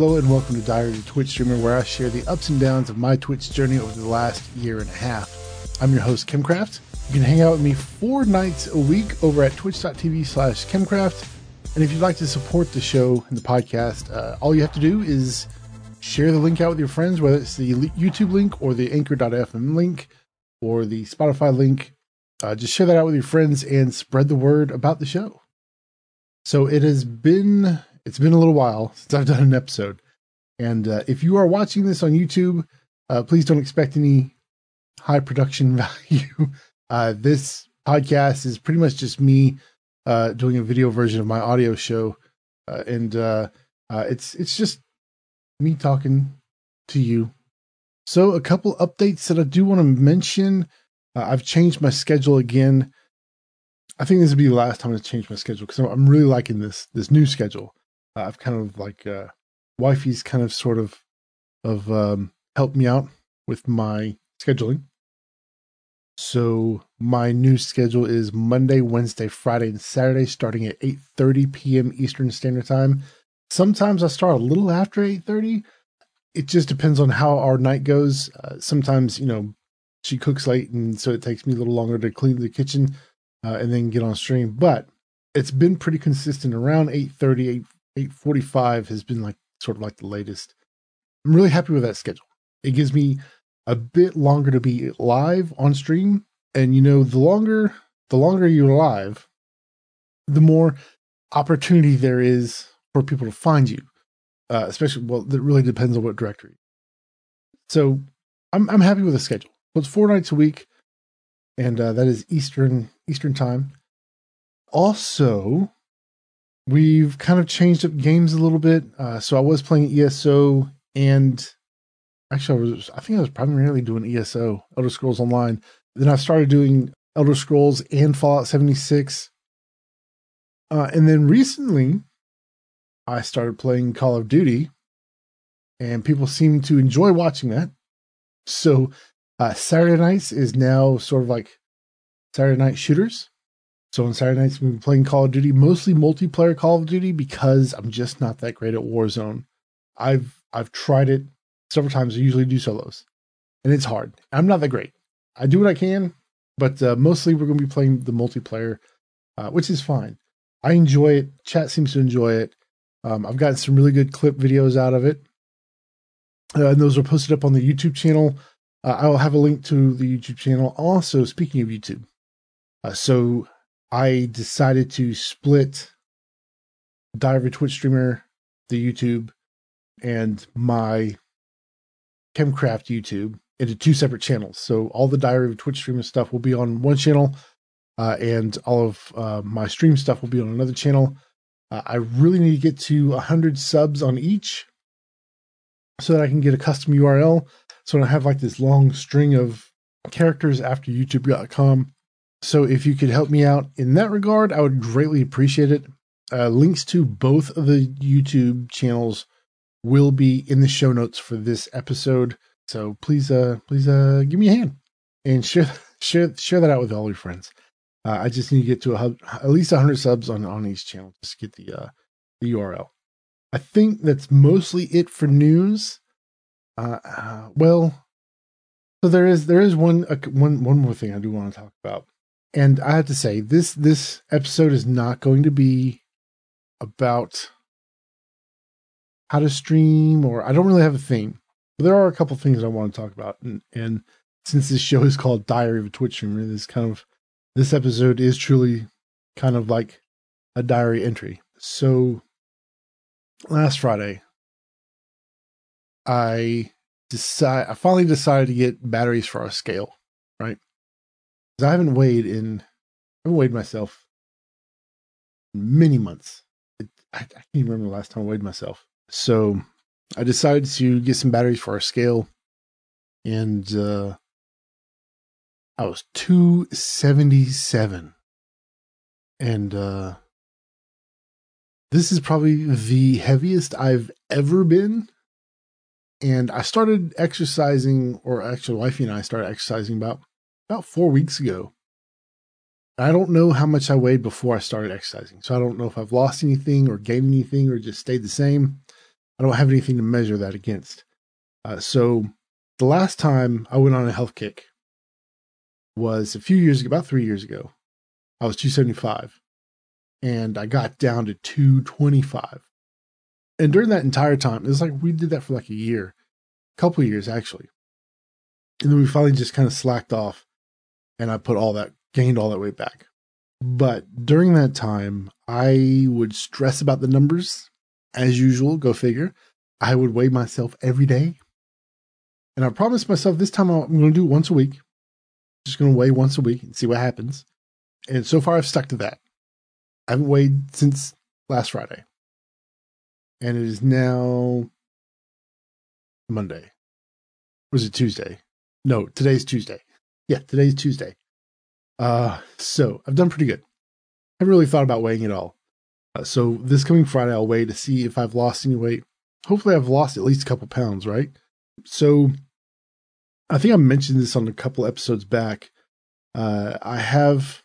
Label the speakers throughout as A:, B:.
A: Hello and welcome to Diary of Twitch Streamer, where I share the ups and downs of my Twitch journey over the last year and a half. I'm your host, Kimcraft. You can hang out with me four nights a week over at twitch.tv slash Kimcraft. And if you'd like to support the show and the podcast, uh, all you have to do is share the link out with your friends, whether it's the YouTube link or the anchor.fm link or the Spotify link. Uh, just share that out with your friends and spread the word about the show. So it has been it's been a little while since I've done an episode, and uh, if you are watching this on YouTube, uh, please don't expect any high production value. Uh, this podcast is pretty much just me uh, doing a video version of my audio show, uh, and uh, it's it's just me talking to you. So a couple updates that I do want to mention. I've changed my schedule again. I think this will be the last time I change my schedule because I'm really liking this this new schedule. Uh, I've kind of like uh, wifey's kind of sort of of um, helped me out with my scheduling. So my new schedule is Monday, Wednesday, Friday, and Saturday, starting at 8:30 p.m. Eastern Standard Time. Sometimes I start a little after 8:30. It just depends on how our night goes. Uh, sometimes, you know, she cooks late, and so it takes me a little longer to clean the kitchen uh, and then get on stream. But it's been pretty consistent around 8.30, 8, 8.45 has been like sort of like the latest. I'm really happy with that schedule. It gives me a bit longer to be live on stream. And you know, the longer the longer you're live, the more opportunity there is for people to find you. Uh, especially well, it really depends on what directory. So I'm I'm happy with the schedule. So it's four nights a week and uh, that is Eastern Eastern time. Also, we've kind of changed up games a little bit. Uh, so I was playing ESO, and actually, I was I think I was primarily doing ESO, Elder Scrolls Online. Then I started doing Elder Scrolls and Fallout 76. Uh, and then recently, I started playing Call of Duty, and people seem to enjoy watching that. So uh, Saturday nights is now sort of like Saturday night shooters. So on Saturday nights, we've been playing Call of Duty, mostly multiplayer Call of Duty, because I'm just not that great at Warzone. I've I've tried it several times. I usually do solos, and it's hard. I'm not that great. I do what I can, but uh, mostly we're going to be playing the multiplayer, uh, which is fine. I enjoy it. Chat seems to enjoy it. Um, I've gotten some really good clip videos out of it, uh, and those are posted up on the YouTube channel. Uh, I will have a link to the YouTube channel. Also, speaking of YouTube, uh, so I decided to split Diary Twitch streamer, the YouTube, and my Chemcraft YouTube into two separate channels. So all the Diary of Twitch streamer stuff will be on one channel, uh, and all of uh, my stream stuff will be on another channel. Uh, I really need to get to 100 subs on each so that I can get a custom URL so I have like this long string of characters after youtube.com. So if you could help me out in that regard, I would greatly appreciate it. Uh, links to both of the YouTube channels will be in the show notes for this episode. So please, uh, please, uh, give me a hand and share, share, share that out with all your friends. Uh, I just need to get to a, at least 100 subs on, on each channel. Just get the, uh, the URL. I think that's mostly it for news. Uh, uh, well, so there is there is one uh, one one more thing I do want to talk about, and I have to say this this episode is not going to be about how to stream or I don't really have a theme. But there are a couple things I want to talk about, and, and since this show is called Diary of a Twitch Streamer, this kind of this episode is truly kind of like a diary entry. So last Friday, I decide I finally decided to get batteries for our scale, I haven't weighed in I haven't weighed myself in many months. It, I, I can't even remember the last time I weighed myself. So I decided to get some batteries for our scale, and uh, I was two seventy seven, and uh, this is probably the heaviest I've ever been and I started exercising, or actually, wifey and I started exercising about about four weeks ago. I don't know how much I weighed before I started exercising, so I don't know if I've lost anything or gained anything or just stayed the same. I don't have anything to measure that against. Uh, so the last time I went on a health kick was a few years ago, about three years ago. I was 275 and I got down to 225. And during that entire time, it was like we did that for like a year, a couple years actually. And then we finally just kind of slacked off and I put all that, gained all that weight back. But during that time, I would stress about the numbers as usual, go figure. I would weigh myself every day. And I promised myself this time I'm going to do it once a week. Just going to weigh once a week and see what happens. And so far, I've stuck to that. I haven't weighed since last Friday. And it is now Monday. Was it Tuesday? No, today's Tuesday. Yeah, today's Tuesday. Uh, so I've done pretty good. I haven't really thought about weighing at all. Uh, so this coming Friday, I'll weigh to see if I've lost any weight. Hopefully, I've lost at least a couple pounds, right? So I think I mentioned this on a couple episodes back. Uh, I have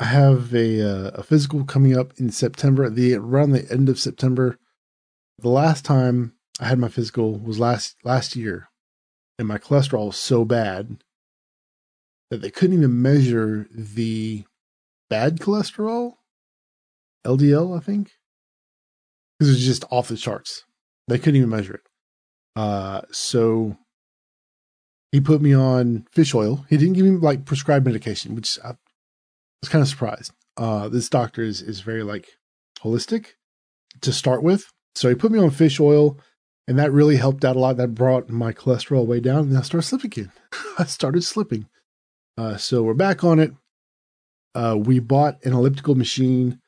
A: I have a uh, a physical coming up in September, the around the end of September. The last time I had my physical was last last year, and my cholesterol was so bad that they couldn't even measure the bad cholesterol, LDL, I think, because it was just off the charts. They couldn't even measure it. Uh, so he put me on fish oil. He didn't give me like prescribed medication, which I was kind of surprised. Uh, this doctor is is very like holistic to start with. So he put me on fish oil, and that really helped out a lot. That brought my cholesterol way down, and I started slipping again. I started slipping. Uh, so we're back on it. Uh, we bought an elliptical machine,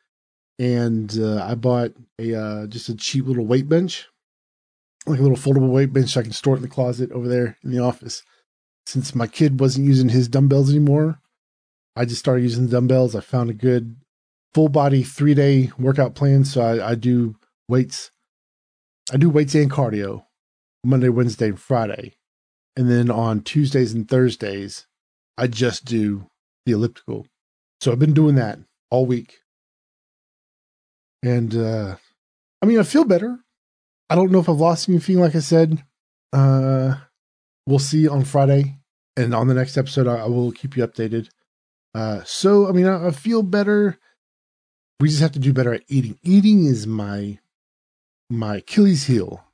A: and uh, I bought a uh, just a cheap little weight bench, like a little foldable weight bench, so I can store it in the closet over there in the office. Since my kid wasn't using his dumbbells anymore, I just started using the dumbbells. I found a good full body three day workout plan. So I, I do weights. I do weights and cardio Monday, Wednesday, and Friday. And then on Tuesdays and Thursdays, I just do the elliptical. So I've been doing that all week. And uh I mean I feel better. I don't know if I've lost anything like I said. Uh we'll see on Friday. And on the next episode I, will keep you updated. Uh so I mean I, I feel better. We just have to do better at eating. Eating is my my Achilles heel.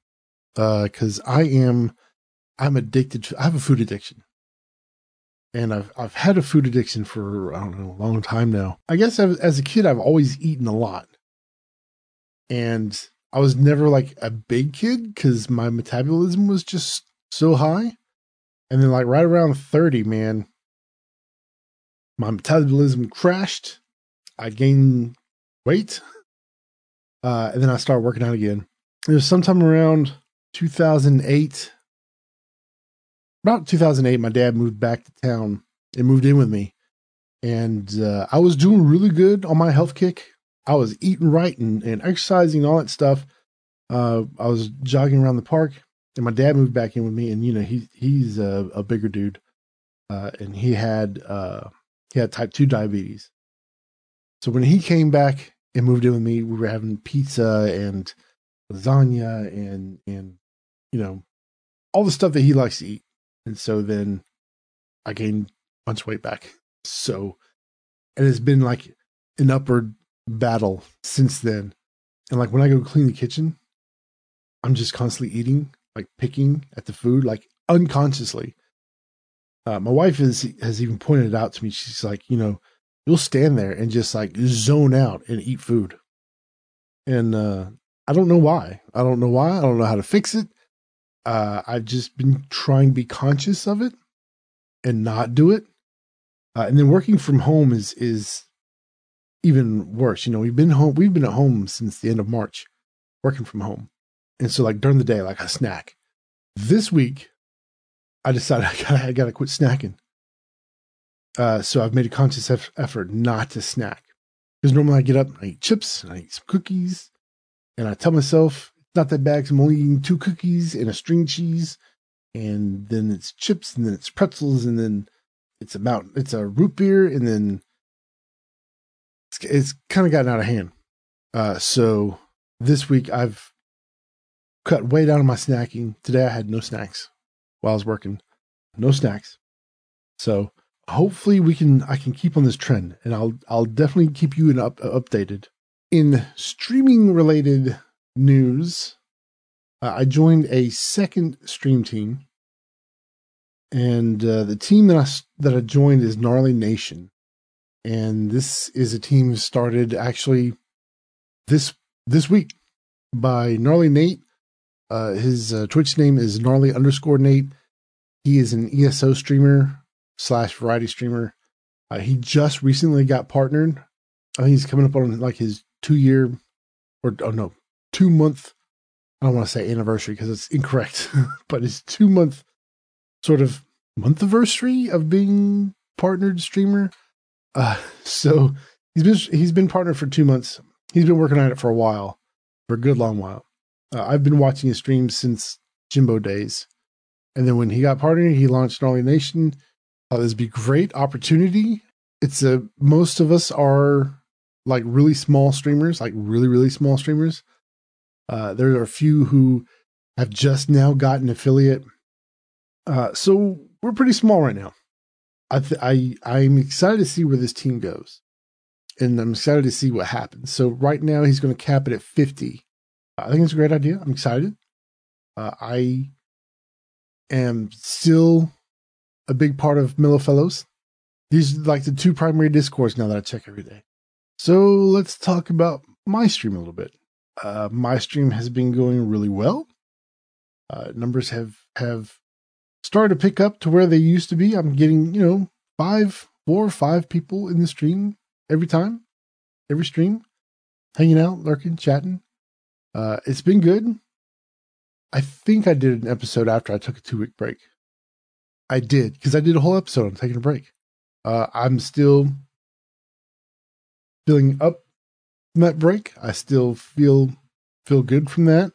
A: Uh because I am I'm addicted to I have a food addiction and I've I've had a food addiction for I don't know a long time now. I guess as, as a kid I've always eaten a lot, and I was never like a big kid because my metabolism was just so high. And then like right around thirty, man, my metabolism crashed. I gained weight, uh, and then I started working out again. It was sometime around 2008 about 2008, my dad moved back to town and moved in with me. And uh, I was doing really good on my health kick. I was eating right and, and exercising, all that stuff. Uh, I was jogging around the park, and my dad moved back in with me. And you know, he he's a, a bigger dude, uh, and he had uh, he had type two diabetes. So when he came back and moved in with me, we were having pizza and lasagna and and you know all the stuff that he likes to eat. And so then I gained a bunch of weight back. So, and it's been like an upward battle since then. And like when I go clean the kitchen, I'm just constantly eating, like picking at the food, like unconsciously. Uh, my wife has has even pointed it out to me. She's like, you know, you'll stand there and just like zone out and eat food. And uh, I don't know why. I don't know why. I don't know how to fix it uh, I've just been trying to be conscious of it and not do it. Uh, and then working from home is is even worse. You know, we've been home. We've been at home since the end of March, working from home, and so like during the day, like a snack. This week, I decided I gotta, I gotta quit snacking. Uh, so I've made a conscious eff- effort not to snack because normally I get up, and I eat chips, and I eat some cookies, and I tell myself not that bad. I'm only eating two cookies and a string cheese, and then it's chips, and then it's pretzels, and then it's about it's a root beer, and then it's, it's kind of gotten out of hand. Uh, so this week I've cut way down on my snacking. Today I had no snacks while I was working. No snacks. So hopefully we can I can keep on this trend and I'll I'll definitely keep you up, updated. In streaming related news, uh, I joined a second stream team and uh, the team that I that I joined is Gnarly Nation, and this is a team started actually this this week by Gnarly Nate. Uh, his uh, Twitch name is Gnarly underscore Nate. He is an ESO streamer slash variety streamer. Uh, he just recently got partnered. I think he's coming up on like his two year or oh no two month. I don't want to say anniversary because it's incorrect, but it's two month sort of month anniversary of being partnered streamer. Uh, so he's been he's been partnered for two months. He's been working on it for a while, for a good long while. Uh, I've been watching his streams since Jimbo days, and then when he got partnered, he launched Gnarly Nation. Uh, this would be great opportunity. It's a most of us are like really small streamers, like really really small streamers. Uh, there are a few who have just now gotten affiliate uh, so we're pretty small right now. I, th- I I'm excited to see where this team goes, and I'm excited to see what happens. So right now he's going to cap it at 50. I think it's a great idea. I'm excited. Uh, I am still a big part of Mellow Fellows. These are like the two primary Discords now that I check every day. So let's talk about my stream a little bit. Uh, my stream has been going really well. Uh, numbers have have started to pick up to where they used to be. I'm getting, you know, five, four or five people in the stream every time, every stream, hanging out, lurking, chatting. Uh, it's been good. I think I did an episode after I took a two week break. I did because I did a whole episode on taking a break. Uh, I'm still feeling up from that break. I still feel feel good from that.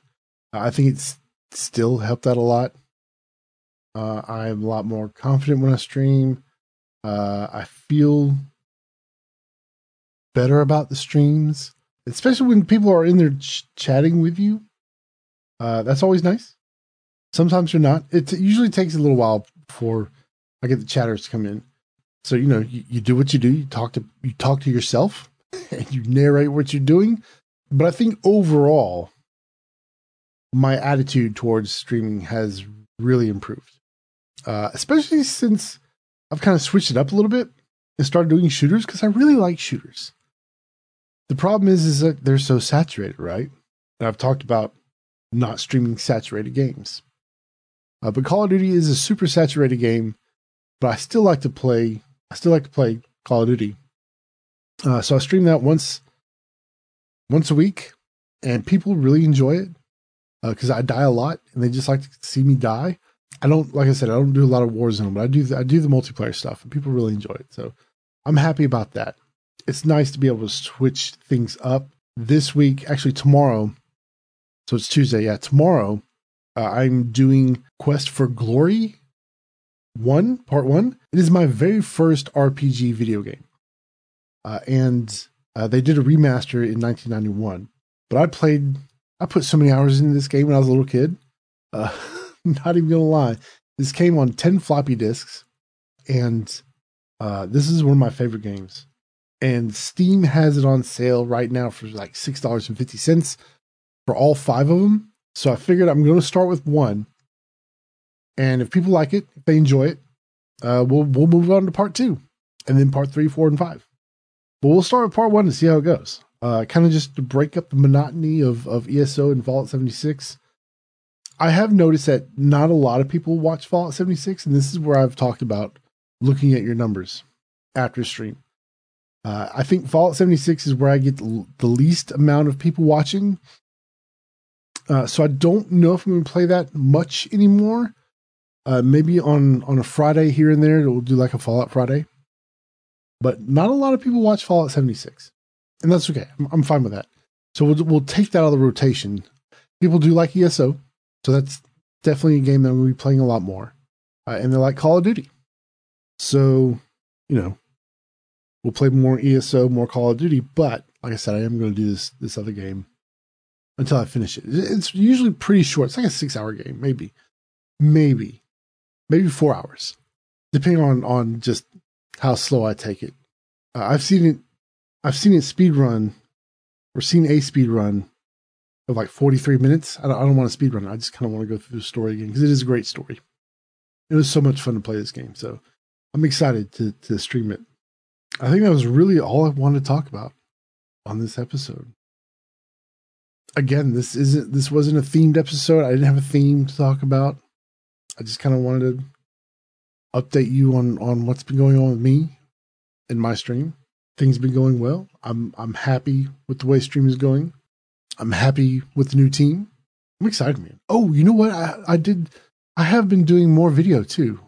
A: I think it's still helped out a lot. Uh, I'm a lot more confident when I stream. Uh, I feel better about the streams, especially when people are in there ch- chatting with you. Uh, that's always nice. Sometimes you're not. It usually takes a little while before I get the chatters to come in. So you know, you, you do what you do. You talk to you talk to yourself, and you narrate what you're doing. But I think overall, my attitude towards streaming has really improved uh, especially since I've kind of switched it up a little bit and started doing shooters because I really like shooters. The problem is, is that they're so saturated, right? And I've talked about not streaming saturated games. Uh, but Call of Duty is a super saturated game, but I still like to play. I still like to play Call of Duty. Uh, so I stream that once, once a week, and people really enjoy it because uh, I die a lot, and they just like to see me die. I don't like I said I don't do a lot of Warzone, but I do the, I do the multiplayer stuff, and people really enjoy it. So I'm happy about that. It's nice to be able to switch things up this week. Actually, tomorrow. So it's Tuesday. Yeah, tomorrow uh, I'm doing Quest for Glory one part one. It is my very first RPG video game, uh, and uh, they did a remaster in 1991. But I played, I put so many hours into this game when I was a little kid. Uh, not even gonna lie. This came on 10 floppy disks, and uh, this is one of my favorite games. And Steam has it on sale right now for like $6.50 for all five of them. So I figured I'm going to start with one. And if people like it, if they enjoy it, uh, we'll, we'll move on to part two and then part three, four, and five. But we'll start with part one to see how it goes. Uh, kind of just to break up the monotony of, of ESO and Fallout 76 I have noticed that not a lot of people watch Fallout 76, and this is where I've talked about looking at your numbers after stream. Uh, I think Fallout 76 is where I get the, the least amount of people watching. Uh, so I don't know if I'm going to play that much anymore. Uh, maybe on on a Friday here and there, we'll do like a Fallout Friday. But not a lot of people watch Fallout 76, and that's okay. I'm, I'm fine with that. So we'll we'll take that out of the rotation. People do like ESO, so that's definitely a game that I'm going to be playing a lot more. Uh, and they're like Call of Duty. So, you know, we'll play more ESO, more Call of Duty. But like I said, I am going to do this this other game until I finish it. It's usually pretty short. It's like a six hour game, maybe, maybe, maybe four hours, depending on on just how slow I take it. Uh, I've seen it. I've seen it speed run, or seen a speed run of like 43 minutes. I don't, I don't want to speed run. I just kind of want to go through the story again because it is a great story. It was so much fun to play this game. So I'm excited to to stream it. I think that was really all I wanted to talk about on this episode. Again, this isn't this wasn't a themed episode. I didn't have a theme to talk about. I just kind of wanted to update you on on what's been going on with me in my stream. Things have been going well. I'm I'm happy with the way stream is going. I'm happy with the new team. I'm excited, man. Oh, you know what? I, I did. I have been doing more video too.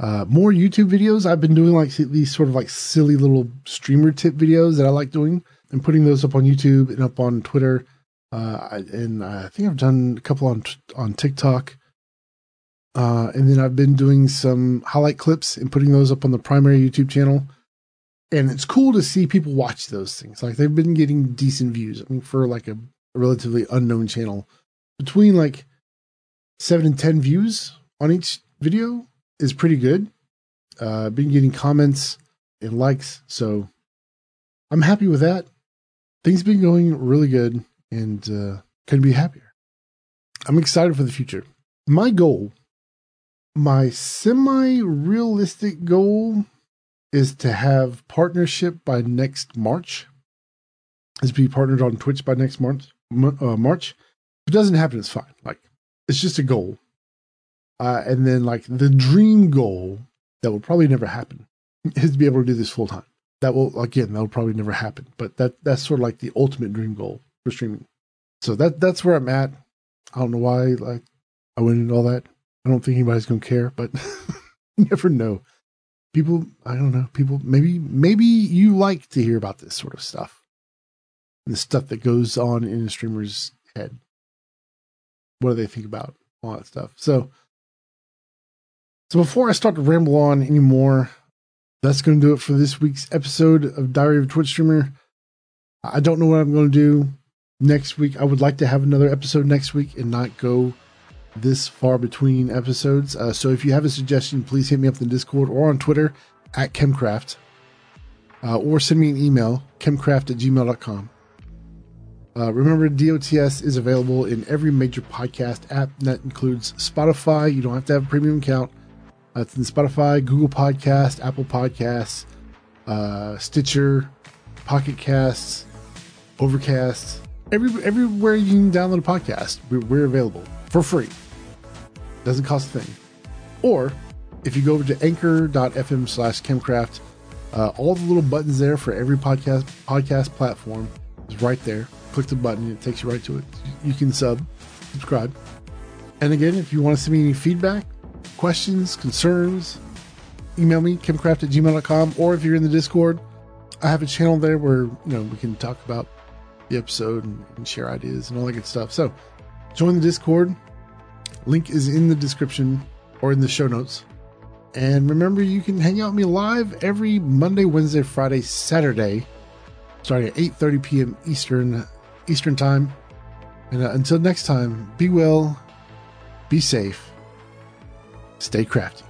A: Uh, more YouTube videos. I've been doing like these sort of like silly little streamer tip videos that I like doing and putting those up on YouTube and up on Twitter. Uh, and I think I've done a couple on on TikTok. Uh, and then I've been doing some highlight clips and putting those up on the primary YouTube channel. And it's cool to see people watch those things. Like they've been getting decent views. I mean, for like a, a relatively unknown channel, between like seven and 10 views on each video is pretty good. Uh, been getting comments and likes. So I'm happy with that. Things have been going really good and uh, couldn't be happier. I'm excited for the future. My goal my semi realistic goal is to have partnership by next March. Is be partnered on Twitch by next March. Uh, March. If it doesn't happen, it's fine. Like it's just a goal. Uh, and then like the dream goal that will probably never happen is to be able to do this full time. That will again that will probably never happen. But that that's sort of like the ultimate dream goal for streaming. So that that's where I'm at. I don't know why like I went into all that. I don't think anybody's gonna care, but you never know. People, I don't know. People, maybe, maybe you like to hear about this sort of stuff, and the stuff that goes on in a streamer's head. What do they think about all that stuff? So, so before I start to ramble on anymore, that's going to do it for this week's episode of Diary of a Twitch Streamer. I don't know what I'm going to do next week. I would like to have another episode next week and not go this far between episodes. Uh, so if you have a suggestion, please hit me up in Discord or on Twitter at Chemcraft. Uh, or send me an email, chemcraft at gmail.com. Uh, remember, DOTS is available in every major podcast app. That includes Spotify. You don't have to have a premium account. It's in Spotify, Google Podcast, Apple Podcasts, uh, Stitcher, Pocket Casts, Overcast. Every, everywhere you can download a podcast, we're, we're available for free. Doesn't cost a thing. Or if you go over to anchor.fm slash chemcraft, uh, all the little buttons there for every podcast podcast platform is right there. Click the button, it takes you right to it. You can sub, subscribe. And again, if you want to send me any feedback, questions, concerns, email me, chemcraft at gmail.com. Or if you're in the Discord, I have a channel there where, you know, we can talk about the episode and, and share ideas and all that good stuff. So join the Discord. Link is in the description or in the show notes. And remember, you can hang out with me live every Monday, Wednesday, Friday, Saturday, starting at 8:30 p.m. Eastern Eastern Time. And uh, until next time, be well, be safe, stay crafty.